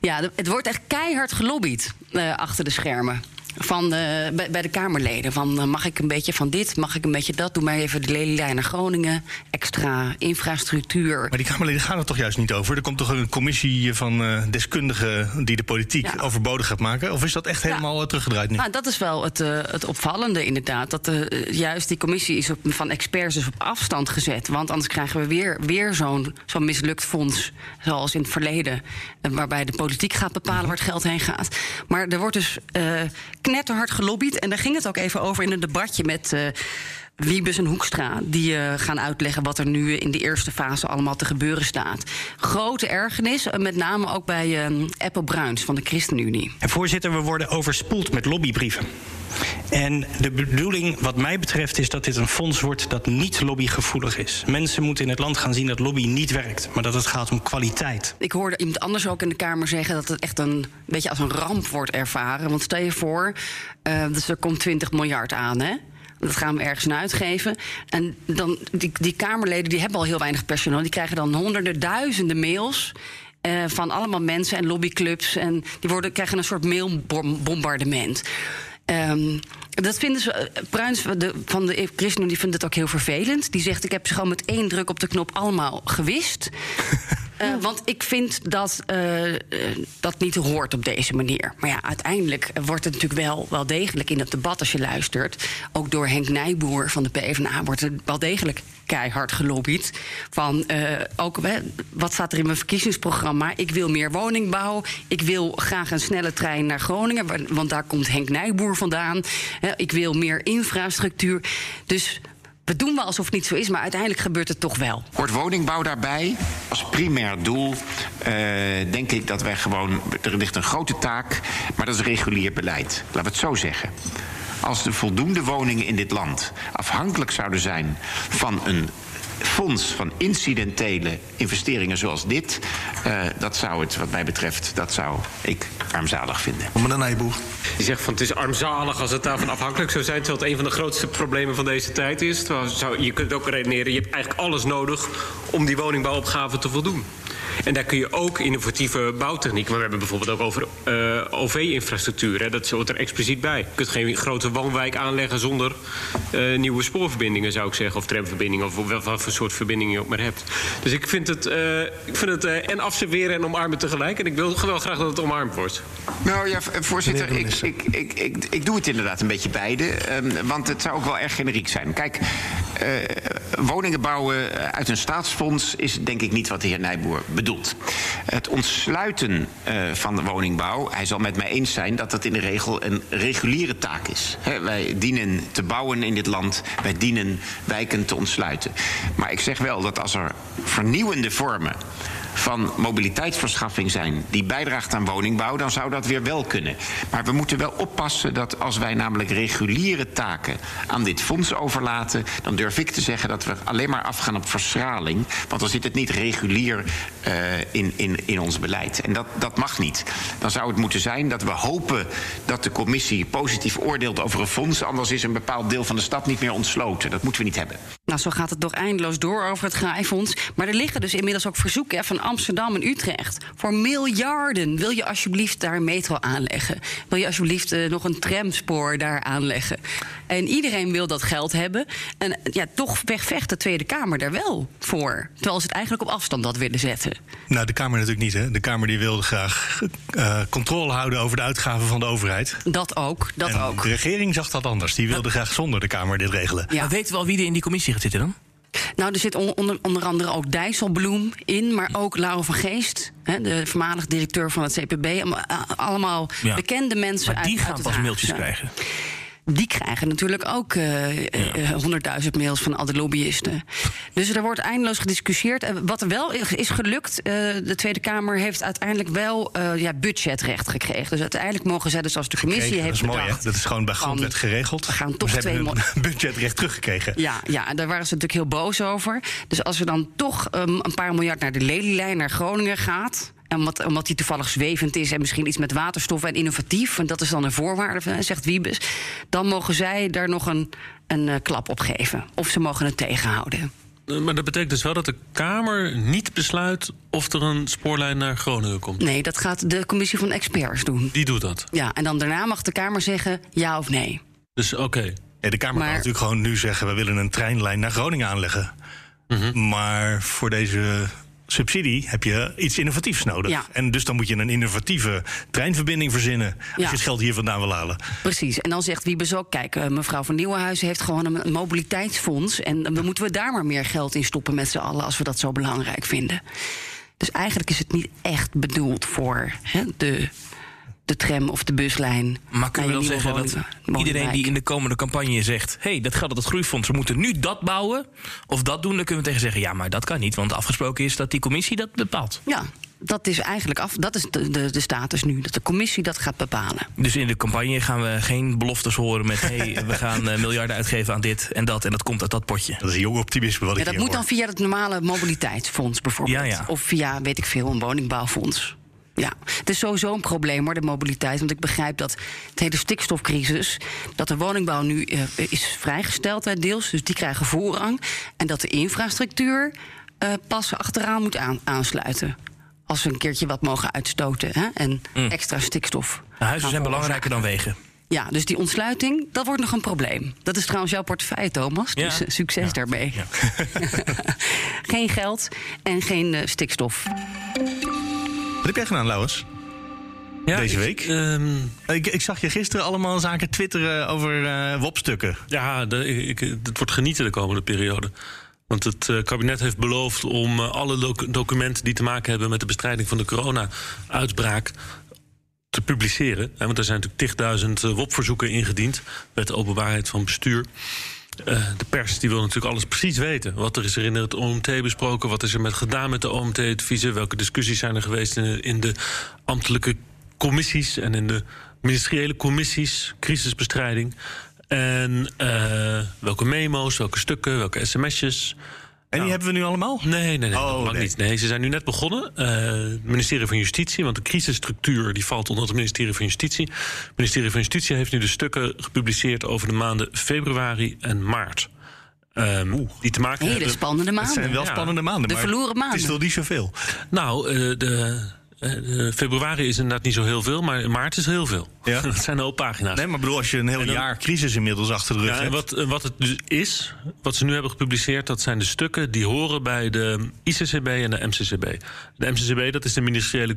B: ja, het wordt echt keihard gelobbyd eh, achter de schermen. Van de, bij, bij de Kamerleden. Van eh, mag ik een beetje van dit, mag ik een beetje dat? Doe maar even de lelylijn naar Groningen. Extra infrastructuur.
D: Maar die Kamerleden gaan er toch juist niet over? Er komt toch een commissie van eh, deskundigen die de politiek
B: Ja.
D: overbodig gaat maken? Of is dat echt helemaal eh, teruggedraaid nu?
B: Nou, dat is wel het, eh, het opvallende inderdaad. Dat eh, juist die commissie is op, van experts dus op afstand gezet. Want anders krijgen we weer, weer zo'n zo'n mislukt fonds. Zoals in het verleden. eh, waarbij de politiek gaat bepalen waar het geld heen gaat. Maar er wordt dus eh knetterhard gelobbyd. En daar ging het ook even over in een debatje met... Wiebes en Hoekstra, die eh, gaan uitleggen wat er nu in de eerste fase allemaal te gebeuren staat. Grote ergernis, eh, met name ook bij eh Apple Bruins van de ChristenUnie.
H: En voorzitter, we worden overspoeld met lobbybrieven. En de bedoeling, wat mij betreft, is dat dit een fonds wordt dat niet lobbygevoelig is. Mensen moeten in het land gaan zien dat lobby niet werkt, maar dat het gaat om kwaliteit.
B: Ik hoorde iemand anders ook in de Kamer zeggen dat het echt een beetje als een ramp wordt ervaren. Want stel je voor, dus er komt 20 miljard aan, hè? Dat gaan we ergens aan uitgeven. En dan, die, die Kamerleden die hebben al heel weinig personeel. Die krijgen dan honderden, duizenden mails. eh, van allemaal mensen en lobbyclubs. En die worden, krijgen een soort mailbombardement. Ehm, dat vinden ze. eh, Bruins van de, van de ChristenUnie vindt het ook heel vervelend. Die zegt: Ik heb ze gewoon met één druk op de knop allemaal gewist. Eh, want ik vind dat eh, eh, dat niet hoort op deze manier. Maar ja, uiteindelijk wordt het natuurlijk wel, wel degelijk in het debat, als je luistert. Ook door Henk Nijboer van de PvdA wordt er wel degelijk keihard gelobbyd. Van ook, hè, wat staat er in mijn verkiezingsprogramma? Ik wil meer woningbouw. Ik wil graag een snelle trein naar Groningen, wa- want daar komt Henk Nijboer vandaan. Ik wil meer infrastructuur. Dus. We doen wel alsof het niet zo is, maar uiteindelijk gebeurt het toch wel.
I: Hoort woningbouw daarbij? Als primair doel eh, denk ik dat wij gewoon. Er ligt een grote taak, maar dat is regulier beleid. Laten we het zo zeggen. Als de voldoende woningen in dit land afhankelijk zouden zijn van een fonds van incidentele investeringen zoals dit, eh, dat zou het, wat mij betreft, dat zou ik armzalig vinden.
D: Meneer Nijboer.
J: Die zegt van het is armzalig als het daarvan afhankelijk zou zijn. Terwijl het een van de grootste problemen van deze tijd is. Terwijl zou, je kunt ook redeneren, je hebt eigenlijk alles nodig om die woningbouwopgave te voldoen. En daar kun je ook innovatieve bouwtechnieken. Maar we hebben bijvoorbeeld ook over eh, OV-infrastructuur. hè. Dat hoort er expliciet bij. Je kunt geen grote woonwijk aanleggen zonder eh, nieuwe spoorverbindingen, zou ik zeggen. Of tramverbindingen, of wel- wat voor soort verbindingen je ook maar hebt. Dus ik vind het, eh, ik vind het eh, en afserveren en omarmen tegelijk. En ik wil wel graag dat het omarmd wordt.
I: Nou ja, voorzitter, ik, ik, ik, ik, ik doe het inderdaad een beetje beide. ehm, want het zou ook wel erg generiek zijn. Kijk, woningen bouwen uit een staatsfonds is denk ik niet wat de heer Nijboer bedoelt. Het ontsluiten eh, van de woningbouw, hij zal met mij eens zijn dat dat in de regel een reguliere taak is. Hè, wij dienen te bouwen in dit land, wij dienen wijken te ontsluiten. Maar ik zeg wel dat als er vernieuwende vormen van mobiliteitsverschaffing zijn die bijdraagt aan woningbouw, dan zou dat weer wel kunnen. Maar we moeten wel oppassen dat als wij namelijk reguliere taken aan dit fonds overlaten, dan durf ik te zeggen dat we alleen maar afgaan op verschraling. Want dan zit het niet regulier uh, in, in, in ons beleid. En dat, dat mag niet. Dan zou het moeten zijn dat we hopen dat de commissie positief oordeelt over een fonds. Anders is een bepaald deel van de stad niet meer ontsloten. Dat moeten we niet hebben.
B: Nou, zo gaat het nog eindeloos door over het Graaifonds. Maar er liggen dus inmiddels ook verzoeken hè, van Amsterdam en Utrecht. Voor miljarden. Wil je alsjeblieft daar een metro aanleggen? Wil je alsjeblieft uh, nog een tramspoor daar aanleggen? En iedereen wil dat geld hebben. En ja, toch vecht de Tweede Kamer daar wel voor. Terwijl ze het eigenlijk op afstand dat willen zetten.
D: Nou, de Kamer natuurlijk niet. Hè? De Kamer die wilde graag uh, controle houden over de uitgaven van de overheid.
B: Dat ook, dat
D: en
B: ook.
D: De regering zag dat anders. Die wilde graag zonder de Kamer dit regelen.
E: Ja. Maar weten we al wie er in die commissie gaat zitten dan?
B: Nou, er zit onder, onder andere ook Dijsselbloem in, maar ook Laura van Geest, hè, de voormalig directeur van het CPB. Allemaal ja. bekende mensen
E: maar die
B: uit,
E: gaan
B: uit
E: pas mailtjes krijgen
B: die krijgen natuurlijk ook honderdduizend uh, mails van al die lobbyisten. Dus er wordt eindeloos gediscussieerd. wat er wel is gelukt, uh, de Tweede Kamer heeft uiteindelijk wel uh, ja, budgetrecht gekregen. Dus uiteindelijk mogen zij, dus als de commissie
D: gekregen,
B: heeft
D: dat is
B: bedacht,
D: mooi, hè? Dat is gewoon bij grondwet geregeld.
B: We gaan toch
D: ze
B: twee
D: hebben hun budgetrecht teruggekregen.
B: Ja, ja, en daar waren ze natuurlijk heel boos over. Dus als er dan toch um, een paar miljard naar de lelielijn, naar Groningen gaat... En omdat, omdat die toevallig zwevend is en misschien iets met waterstof en innovatief, en dat is dan een voorwaarde, zegt Wiebes, dan mogen zij daar nog een, een uh, klap op geven. Of ze mogen het tegenhouden.
C: Maar dat betekent dus wel dat de Kamer niet besluit of er een spoorlijn naar Groningen komt.
B: Nee, dat gaat de commissie van experts doen.
C: Die doet dat.
B: Ja, en dan daarna mag de Kamer zeggen ja of nee.
C: Dus oké. Okay.
D: Ja, de Kamer maar... kan natuurlijk gewoon nu zeggen: we willen een treinlijn naar Groningen aanleggen. Mm -hmm. Maar voor deze subsidie heb je iets innovatiefs nodig.
B: Ja.
D: En dus dan moet je een innovatieve treinverbinding verzinnen. Als ja. je het geld hier vandaan wil halen.
B: Precies. En dan zegt Wiebes ook: kijk, uh, mevrouw van Nieuwenhuizen heeft gewoon een, een mobiliteitsfonds. En dan moeten we daar maar meer geld in stoppen met z'n allen als we dat zo belangrijk vinden. Dus eigenlijk is het niet echt bedoeld voor hè, de de tram of de buslijn.
E: Maar kun je wel zeggen dat iedereen die in de komende campagne zegt... hé, hey, dat geldt dat groeifonds, we moeten nu dat bouwen... of dat doen, dan kunnen we tegen zeggen... ja, maar dat kan niet, want afgesproken is dat die commissie dat bepaalt.
B: Ja, dat is eigenlijk af. Dat is de, de, de status nu, dat de commissie dat gaat bepalen.
E: Dus in de campagne gaan we geen beloftes horen met... hé, hey, we gaan uh, miljarden uitgeven aan dit en dat... en dat komt uit dat potje.
D: Dat is een jong optimisme wat
B: ja,
D: ik
B: Dat
D: hier
B: moet
D: hoor.
B: dan via het normale mobiliteitsfonds bijvoorbeeld.
E: Ja, ja.
B: Of via, weet ik veel, een woningbouwfonds. Ja, het is sowieso een probleem hoor, de mobiliteit. Want ik begrijp dat het hele stikstofcrisis... dat de woningbouw nu uh, is vrijgesteld deels, dus die krijgen voorrang. En dat de infrastructuur uh, pas achteraan moet aan, aansluiten. Als we een keertje wat mogen uitstoten hè, en mm. extra stikstof.
E: De huizen zijn belangrijker dan wegen.
B: Ja, dus die ontsluiting, dat wordt nog een probleem. Dat is trouwens jouw portefeuille, Thomas. Dus ja. uh, succes ja. daarmee. Ja. geen geld en geen uh, stikstof.
D: Wat heb jij gedaan, Lauwers?
C: Ja,
D: Deze
C: ik,
D: week?
C: Um,
D: ik, ik, zag je gisteren allemaal zaken twitteren over uh, WOP-stukken.
C: Ja, de, ik, het wordt genieten de komende periode. Want het uh, kabinet heeft beloofd om uh, alle doc documenten die te maken hebben met de bestrijding van de corona-uitbraak te publiceren. Want er zijn natuurlijk tigduizend WOP-verzoeken ingediend. Wet de openbaarheid van bestuur. Uh, de pers die wil natuurlijk alles precies weten. Wat er is er in het OMT besproken, wat is er met gedaan met de OMT-adviezen, welke discussies zijn er geweest in de, ambtelijke commissies en in de ministeriële commissies, crisisbestrijding. En uh, welke memo's, welke stukken, welke sms'jes.
D: En die nou, hebben we nu allemaal?
C: Nee, nee, nee,
D: oh,
C: dat
D: nee.
C: niet. Nee, ze zijn nu net begonnen. Uh, het ministerie van Justitie, want de crisisstructuur die valt onder het ministerie van Justitie. Het ministerie van Justitie heeft nu de stukken gepubliceerd over de maanden februari en maart. Um, die te maken
B: Hele
C: hebben.
B: spannende maanden.
D: Het zijn wel
C: Ja.
D: spannende maanden.
B: De
D: maar
B: verloren maanden.
D: Het is wel niet zoveel.
C: Nou, uh, de, uh, februari is inderdaad niet zo heel veel, maar maart is heel veel.
D: Ja.
C: Dat zijn een hoop pagina's.
D: Nee, maar bedoel, als je een heel
C: dan-
D: jaar crisis inmiddels achter de rug
C: Ja,
D: hebt.
C: wat, eh, wat het dus is, wat ze nu hebben gepubliceerd, dat zijn de stukken die horen bij de ICCB en de MCCB. De MCCB, dat is de ministeriële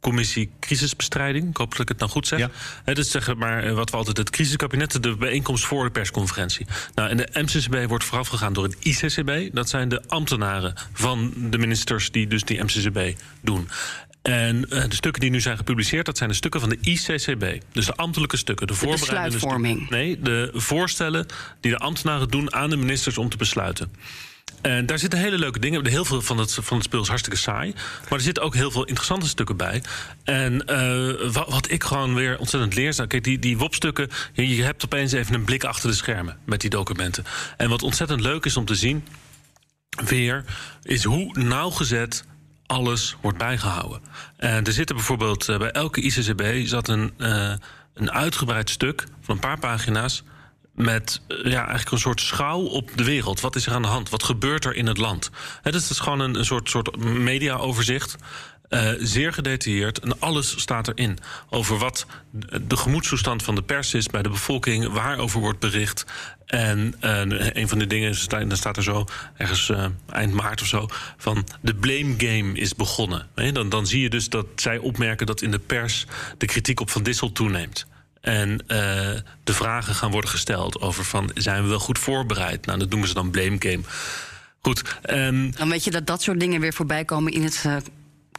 C: commissie crisisbestrijding. Ik hoop dat ik het nou goed zeg.
D: Ja.
C: Dat is zeg maar eh, wat we altijd het crisiskabinet, de bijeenkomst voor de persconferentie. Nou, en de MCCB wordt voorafgegaan door het ICCB. Dat zijn de ambtenaren van de ministers die dus die MCCB doen. En eh, de stukken die nu zijn gepubliceerd, dat zijn de stukken van de ICCB. Dus de ambtelijke stukken, de voorbereidende
B: besluitvorming.
C: stukken. Nee, de voorstellen die de ambtenaren doen aan de ministers om te besluiten. En daar zitten hele leuke dingen. Heel veel van het, van het speel is hartstikke saai. Maar er zitten ook heel veel interessante stukken bij. En eh, wat, wat ik gewoon weer ontzettend leerzaam... Kijk, die, die WOP-stukken... Je hebt opeens even een blik achter de schermen met die documenten. En wat ontzettend leuk is om te zien... weer, is hoe nauwgezet alles wordt bijgehouden. En er zitten bijvoorbeeld eh, bij elke ICCB zat een, eh, een uitgebreid stuk van een paar pagina's met eh, ja, eigenlijk een soort schouw op de wereld. Wat is er aan de hand? Wat gebeurt er in het land? Hè, dus het is gewoon een, een soort, soort mediaoverzicht. Eh, zeer gedetailleerd en alles staat erin. Over wat de gemoedstoestand van de pers is bij de bevolking, waarover wordt bericht. En eh, een van de dingen, dan staat er zo, ergens eh, eind maart of zo, van de blame game is begonnen. Dan, dan zie je dus dat zij opmerken dat in de pers de kritiek op Van Dissel toeneemt. En de vragen gaan worden gesteld over van zijn we wel goed voorbereid? Nou, dat noemen ze dan blame game. Goed. ehm,
B: Dan weet je dat dat soort dingen weer voorbij komen in het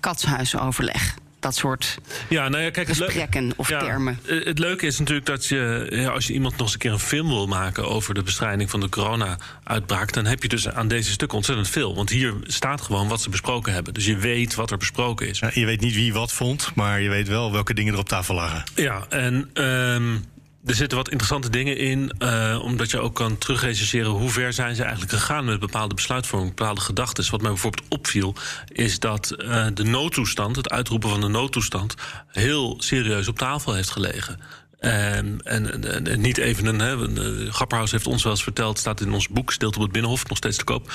B: katshuisoverleg. Dat soort
C: Ja, nou ja, kijk,
B: gesprekken of
C: Ja,
B: termen.
C: eh, Het leuke is natuurlijk dat je, ja, als je iemand nog eens een keer een film wil maken over de bestrijding van de corona-uitbraak, dan heb je dus aan deze stukken ontzettend veel. Want hier staat gewoon wat ze besproken hebben. Dus je weet wat er besproken is.
D: Ja, je weet niet wie wat vond, maar je weet wel welke dingen er op tafel lagen.
C: Ja, en ehm, er zitten wat interessante dingen in, eh, omdat je ook kan terugrechercheren hoe ver zijn ze eigenlijk gegaan met bepaalde besluitvorming, bepaalde gedachten. Wat mij bijvoorbeeld opviel, is dat eh, de noodtoestand, het uitroepen van de noodtoestand, heel serieus op tafel heeft gelegen. En, en, en- niet even een. Hè, eh, Grapperhaus heeft ons wel eens verteld, staat in ons boek Stilte op het Binnenhof, nog steeds te koop.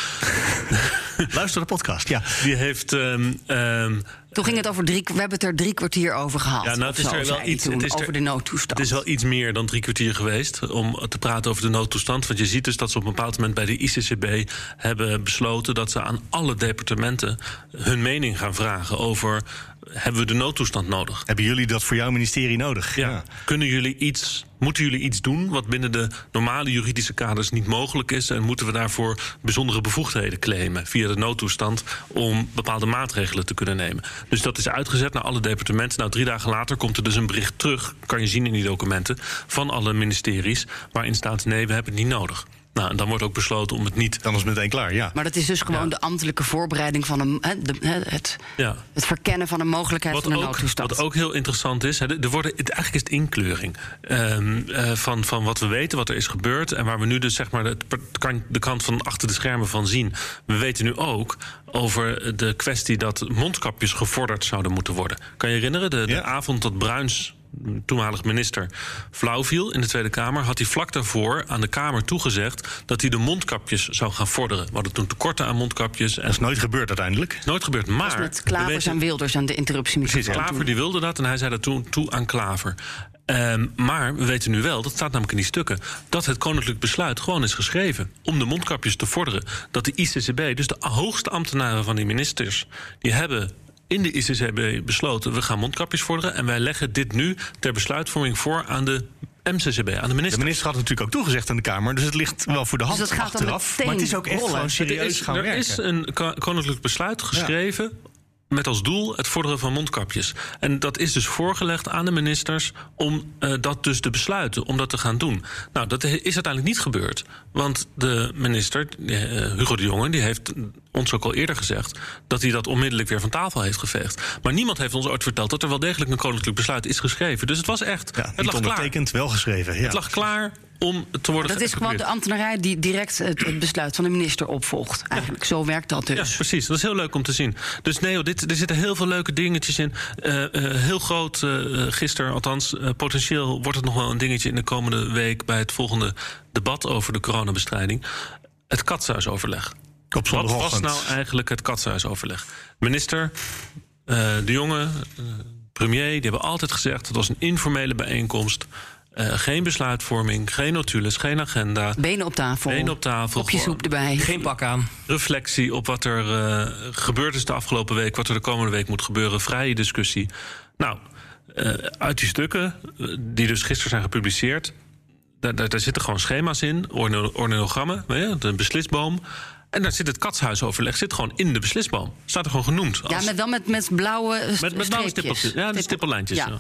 D: Luister de podcast, ja.
C: Die heeft. ehm, ehm,
B: Toen ging het over drie, we hebben het er drie kwartier over gehad.
C: Ja, nou, het is
B: zo,
C: er wel iets-
B: toen,
C: het is er-
B: over de noodtoestand.
C: Het is wel iets meer dan drie kwartier geweest om te praten over de noodtoestand. Want je ziet dus dat ze op een bepaald moment bij de ICCB hebben besloten dat ze aan alle departementen hun mening gaan vragen over hebben we de noodtoestand nodig.
D: Hebben jullie dat voor jouw ministerie nodig?
C: Ja. Kunnen jullie iets, moeten jullie iets doen wat binnen de normale juridische kaders niet mogelijk is? En moeten we daarvoor bijzondere bevoegdheden claimen via de noodtoestand om bepaalde maatregelen te kunnen nemen? Dus dat is uitgezet naar alle departementen. Nou, drie dagen later komt er dus een bericht terug, kan je zien in die documenten, van alle ministeries, waarin staat: nee, we hebben het niet nodig. Nou, en dan wordt ook besloten om het niet.
D: Dan is het meteen klaar, ja.
B: Maar dat is dus gewoon de ambtelijke voorbereiding van een, hè, de, hè, het,
C: Ja.
B: het verkennen van de mogelijkheid
C: Wat
B: van een
C: ook,
B: noodtoestand.
C: wat ook heel interessant is, hè, er worden, het, eigenlijk is het inkleuring ehm, eh, van, van wat we weten, wat er is gebeurd. En waar we nu dus zeg maar de, de kant van achter de schermen van zien. We weten nu ook over de kwestie dat mondkapjes gevorderd zouden moeten worden. Kan je herinneren, de, de
D: Ja.
C: avond dat Bruins toenmalig minister flauw viel in de Tweede Kamer, had hij vlak daarvoor aan de Kamer toegezegd dat hij de mondkapjes zou gaan vorderen. We hadden toen tekorten aan mondkapjes. En
D: Dat is nooit gebeurd uiteindelijk.
C: nooit gebeurd. Maar
B: Dat was met Klavers en Wilders aan de interruptiemicrofoon.
C: Precies, Klaver die wilde dat en hij zei dat toen toe aan Klaver. Ehm, maar we weten nu wel, dat staat namelijk in die stukken... dat het koninklijk besluit gewoon is geschreven... om de mondkapjes te vorderen. Dat de ICCB, dus de hoogste ambtenaren van die ministers... die hebben in de ICCB besloten... we gaan mondkapjes vorderen... en wij leggen dit nu ter besluitvorming voor aan de MCCB, aan de
D: De
C: minister.
D: minister had natuurlijk ook toegezegd aan de Kamer, dus het ligt wel voor de hand
B: dat gaat dan
D: achteraf.
B: meteen
D: Maar het is ook echt
B: rollen.
D: gewoon
C: Er
D: serieus
C: is,
D: gaan
C: er
D: werken.
C: is een ko- koninklijk besluit geschreven. Met als doel het vorderen van mondkapjes. En dat is dus voorgelegd aan de ministers om eh, dat dus te besluiten, om dat te gaan doen. Nou, dat is uiteindelijk niet gebeurd. Want de minister, eh, Hugo de Jonge, die heeft ons ook al eerder gezegd dat hij dat onmiddellijk weer van tafel heeft geveegd. Maar niemand heeft ons ooit verteld dat er wel degelijk een koninklijk besluit is geschreven. Dus het was echt.
D: Ja,
C: het lag klaar.
D: ondertekend, wel geschreven. Ja.
C: Het lag klaar om te worden
B: Dat is gewoon de ambtenarij die direct het, het besluit van de minister opvolgt. Eigenlijk, zo werkt dat dus.
C: Ja, precies. Dat is heel leuk om te zien. Dus nee, dit, er zitten heel veel leuke dingetjes in. Eh, eh, heel groot, eh gisteren althans, eh, potentieel wordt het nog wel een dingetje in de komende week bij het volgende debat over de coronabestrijding. Het katshuisoverleg.
D: Op
C: Wat was nou eigenlijk het katshuisoverleg? Minister, eh, de jonge, eh, premier, die hebben altijd gezegd: het was een informele bijeenkomst. Eh, geen besluitvorming, geen notules, geen agenda.
B: Benen op tafel.
C: Benen op tafel.
B: Kopje soep erbij.
E: Geen pak aan.
C: reflectie op wat er eh, gebeurd is de afgelopen week, wat er de komende week moet gebeuren, vrije discussie. Nou, eh, uit die stukken, die dus gisteren zijn gepubliceerd, daar, daar, daar zitten gewoon schema's in, orno- ornogrammen, je, de beslisboom. En daar zit het katshuisoverleg zit gewoon in de beslisboom. Staat er gewoon genoemd.
B: Ja,
C: als-
B: met, wel met, met blauwe
C: met, met blauwe stippeltjes. Ja, de
B: Stippel-
C: stippellijntjes.
B: Ja.
C: ja.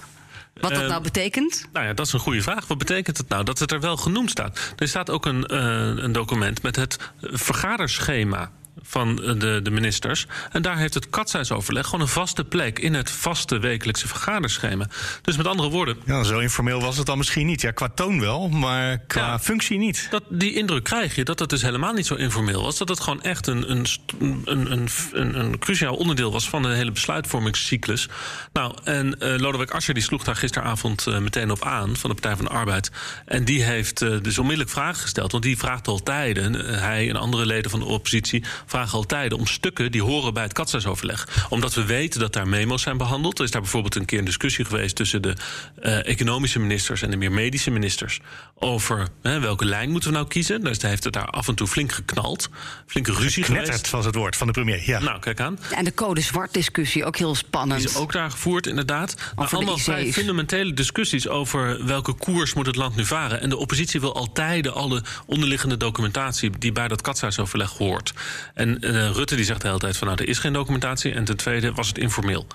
B: Wat dat
C: Eh,
B: nou betekent?
C: Nou ja, dat is een goede vraag. Wat betekent het nou dat het er wel genoemd staat? Er staat ook een, eh, een document met het vergaderschema van eh, de, de ministers. En daar heeft het katshuisoverleg gewoon een vaste plek in het vaste wekelijkse vergaderschema. Dus met andere woorden,
D: Ja, zo informeel was het dan misschien niet. Ja, qua toon wel, maar qua
C: Ja.
D: functie niet.
C: dat, die indruk krijg je dat het dus helemaal niet zo informeel was. Dat het gewoon echt een, een, een, een, een, een cruciaal onderdeel was van de hele besluitvormingscyclus. Nou, en eh Lodewijk Asscher die sloeg daar gisteravond eh, meteen op aan van de Partij van de Arbeid. En die heeft dus onmiddellijk vragen gesteld. Want die vraagt al tijden, hij en andere leden van de oppositie vragen al tijden om stukken die horen bij het katshuisoverleg. Omdat we weten dat daar memo's zijn behandeld. Er is daar bijvoorbeeld een keer een discussie geweest tussen de eh, economische ministers en de meer medische ministers. Over hè, welke lijn moeten we nou kiezen. Dus daar heeft het daar af en toe flink geknald. Flinke ruzie geweest.
D: was het woord van de premier. Ja.
C: Nou, kijk aan.
B: En de code zwart discussie, ook heel spannend.
C: Die is ook daar gevoerd, inderdaad. Maar allemaal vrij fundamentele discussies over welke koers moet het land nu varen. En de oppositie wil altijd alle onderliggende documentatie die bij dat katshuisoverleg hoort. En eh, Rutte die zegt de hele tijd van nou, er is geen documentatie. En ten tweede was het informeel.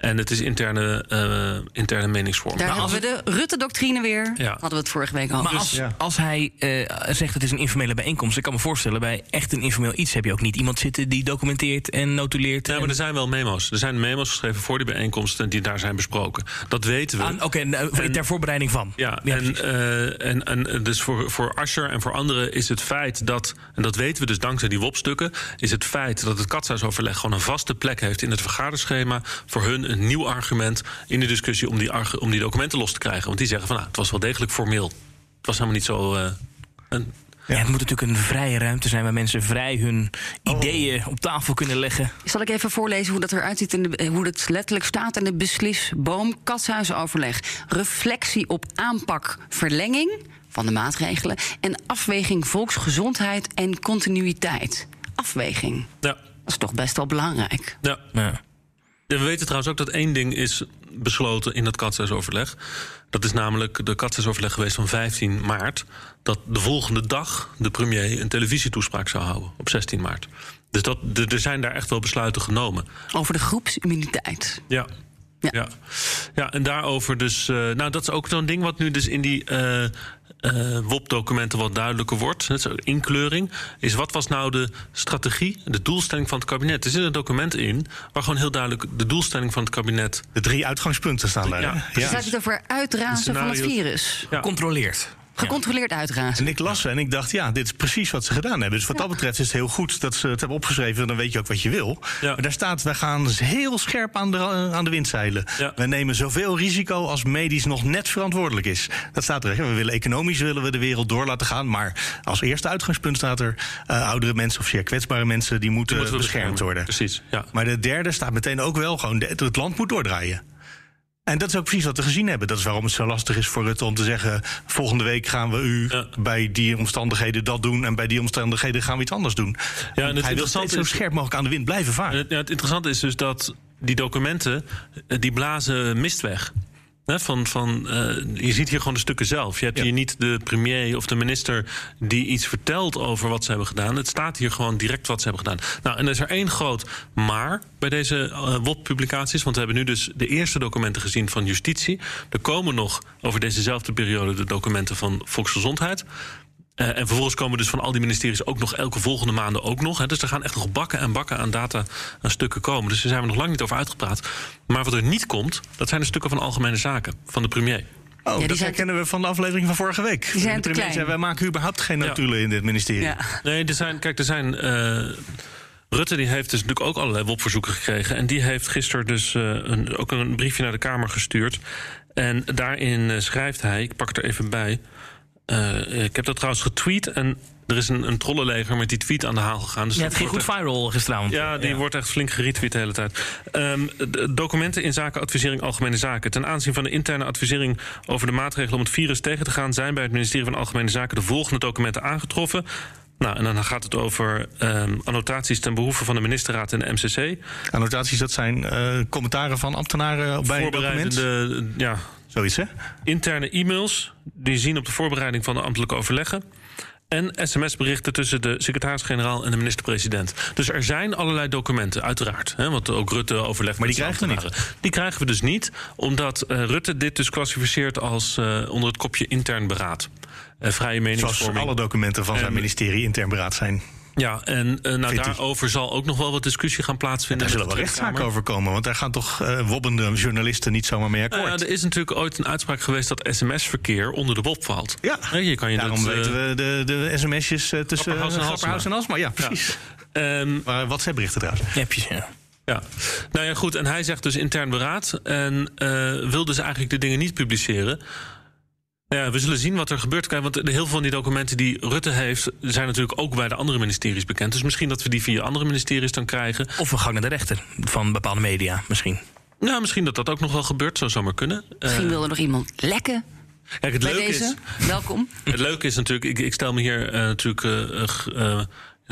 C: En het is interne, eh, interne meningsvorming.
B: Daar
C: Nou,
B: hebben we de Rutte-doctrine weer.
C: Ja.
B: Hadden we het vorige week al.
E: Maar als,
D: ja.
E: als hij eh, zegt het is een informele bijeenkomst, ik kan me voorstellen, bij echt een informeel iets heb je ook niet iemand zitten die documenteert en notuleert.
C: Ja,
E: en-
C: maar er zijn wel memo's. Er zijn memo's geschreven voor die bijeenkomsten die daar zijn besproken. Dat weten we.
E: Ah, Oké, nou,
C: En-
E: ter voorbereiding van.
C: Ja, en, eh, en, en dus voor, voor Ascher en voor anderen is het feit dat, en dat weten we dus dankzij die WOP-stukken, is het feit dat het katshuisoverleg gewoon een vaste plek heeft in het vergaderschema voor hun een nieuw argument in de discussie om die, om die documenten los te krijgen. Want die zeggen van nou, het was wel degelijk formeel. Het was helemaal niet zo. eh, een,
E: Ja, het moet natuurlijk een vrije ruimte zijn waar mensen vrij hun ideeën op tafel kunnen leggen.
B: Zal ik even voorlezen hoe dat eruit ziet, in de, eh, hoe het letterlijk staat in de beslisboom katshuisoverleg. Reflectie op aanpak verlenging van de maatregelen en afweging volksgezondheid en continuïteit. Afweging,
C: ja,
B: dat is toch best wel belangrijk.
C: ja.
E: Ja.
C: We weten trouwens ook dat één ding is besloten in dat katshuisoverleg. Dat is namelijk de katshuisoverleg geweest van 15 maart. Dat de volgende dag de premier een televisietoespraak zou houden op 16 maart. Dus dat, er zijn daar echt wel besluiten genomen.
B: Over de groepsimmuniteit.
C: Ja.
B: Ja.
C: Ja. Ja. en daarover dus. eh, nou, dat is ook zo'n ding wat nu dus in die eh, eh, WOP-documenten wat duidelijker wordt. Net zo inkleuring. Is wat was nou de strategie, de doelstelling van het kabinet? Er zit een document in waar gewoon heel duidelijk de doelstelling van het kabinet.
D: De drie uitgangspunten staan daar.
C: Ja.
D: hè?
B: Dus staat het over uitrazen van het virus.
C: Ja.
E: Controleerd.
B: Gecontroleerd uitrazen.
D: En ik las ze en ik dacht, ja, dit is precies wat ze gedaan hebben. Dus wat dat betreft is het heel goed dat ze het hebben opgeschreven. Dan weet je ook wat je wil.
C: Ja.
D: Maar daar staat, wij gaan heel scherp aan de, aan de wind zeilen.
C: Ja.
D: We nemen zoveel risico als medisch nog net verantwoordelijk is. Dat staat er. hè. We willen economisch willen we de wereld door laten gaan. Maar als eerste uitgangspunt staat er... eh, oudere mensen of zeer kwetsbare mensen... die moeten, beschermd
C: beschermen.
D: worden.
C: Precies, ja.
D: Maar de derde staat meteen ook wel gewoon... de- het land moet doordraaien. En dat is ook precies wat we gezien hebben. Dat is waarom het zo lastig is voor Rutte om te zeggen... volgende week gaan we u
C: Ja.
D: bij die omstandigheden dat doen... en bij die omstandigheden gaan we iets anders doen.
C: Ja, en het
D: Hij wil steeds zo scherp mogelijk aan de wind blijven
C: En
D: varen.
C: het, ja, het interessante is dus dat die documenten, eh, die blazen mist weg. Hè, van, van, eh, je ziet hier gewoon de stukken zelf. Je hebt
D: Ja.
C: hier niet de premier of de minister die iets vertelt over wat ze hebben gedaan. Het staat hier gewoon direct wat ze hebben gedaan. Nou, en er is er één groot maar bij deze eh, WOP-publicaties. Want we hebben nu dus de eerste documenten gezien van justitie. Er komen nog over dezezelfde periode de documenten van volksgezondheid. Eh, en vervolgens komen dus van al die ministeries ook nog elke volgende maanden ook nog. Hè. Dus er gaan echt nog bakken en bakken aan data aan stukken komen. Dus daar zijn we nog lang niet over uitgepraat. Maar wat er niet komt, dat zijn de stukken van algemene zaken van de premier.
D: Oh,
B: die
D: dat
B: zijn
D: herkennen we van de aflevering van vorige week.
B: Die zijn
D: de
B: te
D: premier
B: klein.
D: zei, wij maken überhaupt geen
C: Ja.
D: notulen in dit ministerie.
B: Ja.
C: Nee, er zijn, kijk, er zijn. eh, Rutte die heeft dus natuurlijk ook allerlei WOP-verzoeken gekregen. En die heeft gisteren dus eh, een, ook een briefje naar de Kamer gestuurd. En daarin schrijft hij, ik pak het er even bij. Eh, ik heb dat trouwens getweet. En er is een, een trollenleger met die tweet aan de haal gegaan. Dus
E: Ja, het ging goed viral gisteravond.
C: Ja, die wordt echt flink geretweet de hele tijd. Ehm, de documenten in zaken advisering Algemene Zaken. Ten aanzien van de interne advisering over de maatregelen om het virus tegen te gaan, zijn bij het ministerie van Algemene Zaken de volgende documenten aangetroffen. Nou, en dan gaat het over ehm, annotaties ten behoeve van de ministerraad en de MCC.
D: Annotaties, dat zijn eh, commentaren van ambtenaren bij een document.
C: Ja,
D: Zoiets, hè?
C: interne e-mails die zien op de voorbereiding van de ambtelijke overleggen. En sms-berichten tussen de secretaris-generaal en de minister-president. Dus er zijn allerlei documenten, uiteraard. Hè, want ook Rutte overlegt
D: Maar die krijgen we
C: ambtenaren. Die krijgen we dus niet, omdat eh, Rutte dit dus klassificeert als eh, onder het kopje intern beraad. Eh, vrije
D: Zoals
C: meningsvorming.
D: alle documenten van zijn ministerie intern beraad zijn.
C: Ja, en eh, nou, daarover zal ook nog wel wat discussie gaan plaatsvinden.
D: Daar zullen wel rechtszaken over komen. Want daar gaan toch eh, wobbende journalisten niet zomaar mee akkoord.
C: Nou ja, er is natuurlijk ooit een uitspraak geweest dat sms-verkeer onder de WOP valt.
D: Ja.
C: Je kan je
D: Daarom
C: dat, eh,
D: weten we de, de sms'jes eh, tussen
C: Grapperhaus en
D: eh, Grapperhaus en Alsma. Ja, precies.
C: ehm,
D: Maar WhatsApp-berichten trouwens.
E: Appjes, ja.
C: Ja, nou ja, goed. En hij zegt dus intern beraad. En eh, wil dus eigenlijk de dingen niet publiceren. Ja, we zullen zien wat er gebeurt. Want heel veel van die documenten die Rutte heeft... zijn natuurlijk ook bij de andere ministeries bekend. Dus misschien dat we die via andere ministeries dan krijgen.
E: Of we gaan naar de rechter van bepaalde media, misschien.
C: Nou, misschien dat dat ook nog wel gebeurt. Zou zomaar kunnen.
B: Misschien
C: Eh,
B: wil er nog iemand lekken
C: kijk, het
B: bij
C: leuke
B: deze.
C: is...
B: Welkom.
C: Het leuke is natuurlijk, ik, ik stel me hier eh, natuurlijk eh,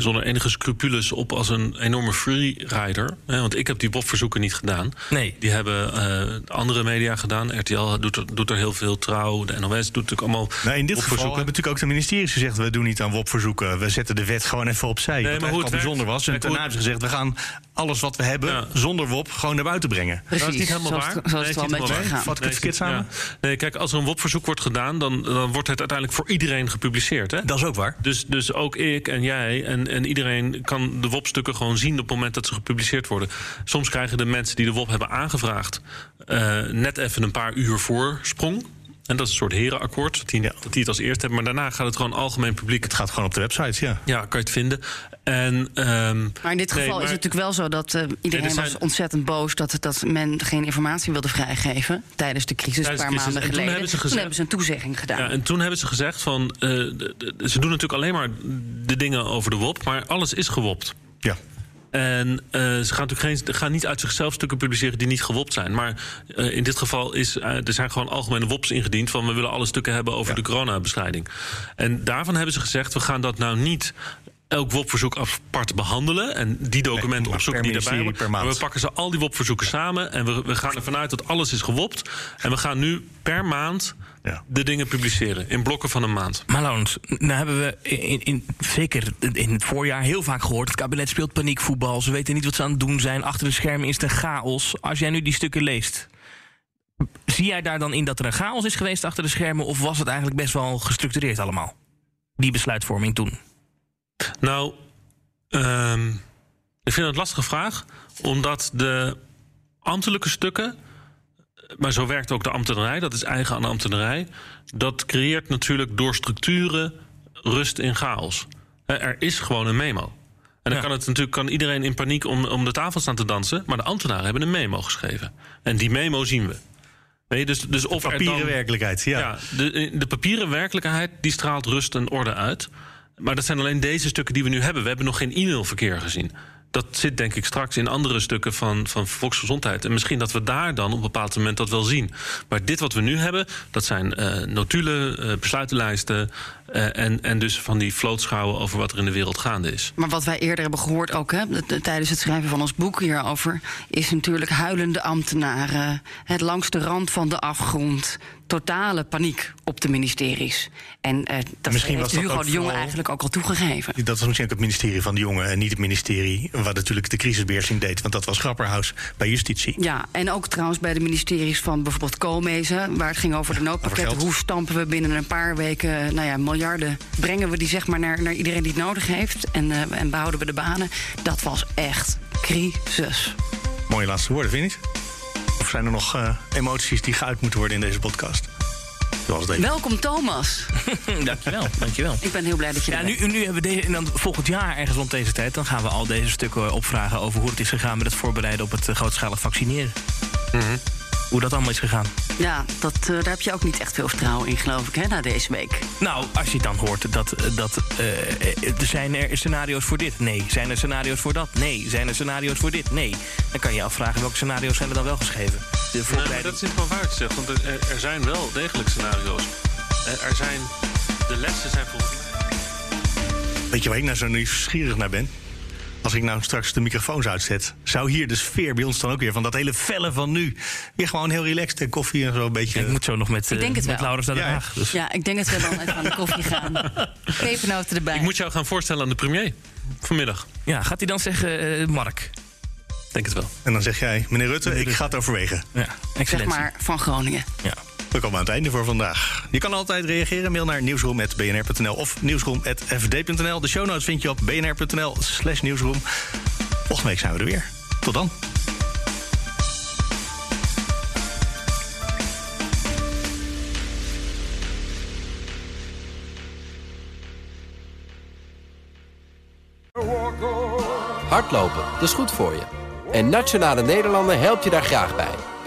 C: zonder enige scrupules op als een enorme freerider. Hè, want ik heb die WOP-verzoeken niet gedaan.
E: Nee.
C: Die hebben eh, andere media gedaan. RTL doet er, doet er heel veel, Trouw, de NOS doet natuurlijk allemaal
D: Nou, in dit geval hebben natuurlijk ook de ministeries gezegd... we doen niet aan WOP-verzoeken, we zetten de wet gewoon even opzij.
C: Nee,
D: wat
C: maar hoe het
D: bijzonder
C: werkt-
D: was. En daarna hebben ze gezegd... we gaan alles wat we hebben
C: Ja.
D: zonder WOP gewoon naar buiten brengen.
B: Precies.
C: Dat is niet helemaal
B: zoals
C: waar.
B: het- zoals
C: Nee,
B: het wel
C: is
B: een
C: niet
B: beetje gaat.
D: Vat ik het verkeerd samen?
C: Ja. Nee, kijk, als er een WOP-verzoek wordt gedaan, dan, dan wordt het uiteindelijk voor iedereen gepubliceerd. Hè?
D: Dat is ook waar.
C: Dus, dus ook ik en jij en, en iedereen kan de WOP-stukken gewoon zien op het moment dat ze gepubliceerd worden. Soms krijgen de mensen die de WOP hebben aangevraagd eh, net even een paar uur voorsprong. En dat is een soort herenakkoord, dat die,
D: Ja.
C: dat die het als eerste hebben. Maar daarna gaat het gewoon algemeen publiek.
D: Het gaat gewoon op de websites, ja.
C: Ja, kan je het vinden. En, ehm,
B: Maar in dit
C: nee,
B: geval
C: maar-
B: is het natuurlijk wel zo dat eh, iedereen
C: Nee, er
B: was ontzettend boos dat, dat men geen informatie wilde vrijgeven tijdens de crisis
C: Tijdens
B: een
C: de
B: paar
C: crisis.
B: maanden
C: En toen
B: geleden.
C: hebben ze gezegd-
B: toen hebben ze een toezegging gedaan.
C: Ja, en toen hebben ze gezegd van... eh, ze doen natuurlijk alleen maar de dingen over de WOP... maar alles is gewopt.
D: Ja.
C: En eh, ze gaan natuurlijk geen, gaan niet uit zichzelf stukken publiceren die niet gewopt zijn. Maar eh, in dit geval is eh, er zijn gewoon algemene WOPs ingediend van we willen alle stukken hebben over de coronabestrijding. En daarvan hebben ze gezegd we gaan dat nou niet elk WOP-verzoek apart behandelen en die documenten opzoeken die daarbij
D: ministerie
C: horen.
D: per
C: Maar
D: maand.
C: we pakken ze al die WOP-verzoeken samen en we, we gaan ervan uit dat alles is gewopt. En we gaan nu per maand
D: Ja.
C: de dingen publiceren in blokken van een maand.
E: Maar Laurens, nou hebben we in, in, zeker in het voorjaar heel vaak gehoord... het kabinet speelt paniekvoetbal, ze weten niet wat ze aan het doen zijn... achter de schermen is het een chaos. Als jij nu die stukken leest... zie jij daar dan in dat er een chaos is geweest achter de schermen... of was het eigenlijk best wel gestructureerd allemaal? Die besluitvorming toen.
C: Nou, ehm, ik vind het een lastige vraag, omdat de ambtelijke stukken, maar zo werkt ook de ambtenarij, dat is eigen aan de ambtenarij, dat creëert natuurlijk door structuren rust in chaos. Er is gewoon een memo. En dan
E: Ja.
C: kan het natuurlijk kan iedereen in paniek om, om de tafel staan te dansen, maar de ambtenaren hebben een memo geschreven. En die memo zien we. Je, dus, dus of er
D: Papieren
C: dan-
D: werkelijkheid, ja.
C: ja, de, de papieren werkelijkheid die straalt rust en orde uit. Maar dat zijn alleen deze stukken die we nu hebben. We hebben nog geen e-mailverkeer gezien. Dat zit denk ik straks in andere stukken van, van volksgezondheid. En misschien dat we daar dan op een bepaald moment dat wel zien. Maar dit wat we nu hebben, dat zijn eh, notulen, eh, besluitenlijsten... eh, en, en dus van die vlootschouwen over wat er in de wereld gaande is.
B: Maar wat wij eerder hebben gehoord ook hè, tijdens het schrijven van ons boek hierover... is natuurlijk huilende ambtenaren, het langs de rand van de afgrond... totale paniek op de ministeries. En eh, dat
D: Misschien
B: heeft
D: was
B: Hugo de Jonge
D: vooral-
B: eigenlijk ook al toegegeven.
D: Dat was misschien ook het ministerie van de jongen en niet het ministerie... waar natuurlijk de crisisbeheersing deed, want dat was Grapperhaus bij justitie.
B: Ja, en ook trouwens bij de ministeries van bijvoorbeeld Koolmezen... waar het ging over de noodpakketten. Hoe stampen we binnen een paar weken nou ja, miljarden... brengen we die zeg maar naar, naar iedereen die het nodig heeft... En, eh, en behouden we de banen. Dat was echt crisis.
D: Mooie laatste woorden, vind? Of zijn er nog eh, emoties die geuit moeten worden in deze podcast?
B: Welkom Thomas.
E: dankjewel, dankjewel.
B: Ik ben heel blij dat je
E: Ja,
B: er
E: nu,
B: bent.
E: nu hebben we deze, en dan volgend jaar, ergens rond deze tijd, dan gaan we al deze stukken opvragen over hoe het is gegaan met het voorbereiden op het eh, grootschalig vaccineren. Hoe dat allemaal is gegaan.
B: Ja, dat, eh, daar heb je ook niet echt veel vertrouwen in, geloof ik, hè, na deze week.
E: Nou, als je dan hoort dat, eh, dat er zijn er scenario's voor dit? Nee. Zijn er scenario's voor dat? Nee. Zijn er scenario's voor dit? Nee. Dan kan je je afvragen welke scenario's zijn er dan wel geschreven. De
C: Nee, maar
E: voorbereiding.
C: dat is niet wel waar te zeggen, want er, er zijn wel degelijk scenario's. Er zijn, de lessen zijn volgens
D: Weet je waar ik nou zo nieuwsgierig naar ben? Als ik nou straks de microfoons uitzet, zou hier de sfeer bij ons dan ook weer van dat hele felle van nu. Weer gewoon heel relaxed en koffie en zo een beetje.
E: Ik moet zo nog met,
B: Ik
E: eh
B: denk het
E: met
B: wel.
E: Laurens naar Den
D: Ja.
E: Haag. Dus.
B: Ja, ik denk dat we dan even aan de koffie gaan. Pepernoten erbij.
C: Ik moet jou gaan voorstellen aan de premier vanmiddag.
E: Ja, gaat hij dan zeggen, eh, Mark?
C: Denk het wel.
D: En dan zeg jij, meneer Rutte, ik ga het overwegen.
E: Ja,
B: zeg maar van Groningen.
E: Ja.
D: We komen aan het einde voor vandaag. Je kan altijd reageren. Mail naar nieuwsroom.bnr.nl of nieuwsroom.fd.nl. De show notes vind je op bnr.nl slash nieuwsroom. Volgende week zijn we er weer. Tot dan.
A: Hardlopen, dat is goed voor je. En Nationale Nederlanden helpt je daar graag bij.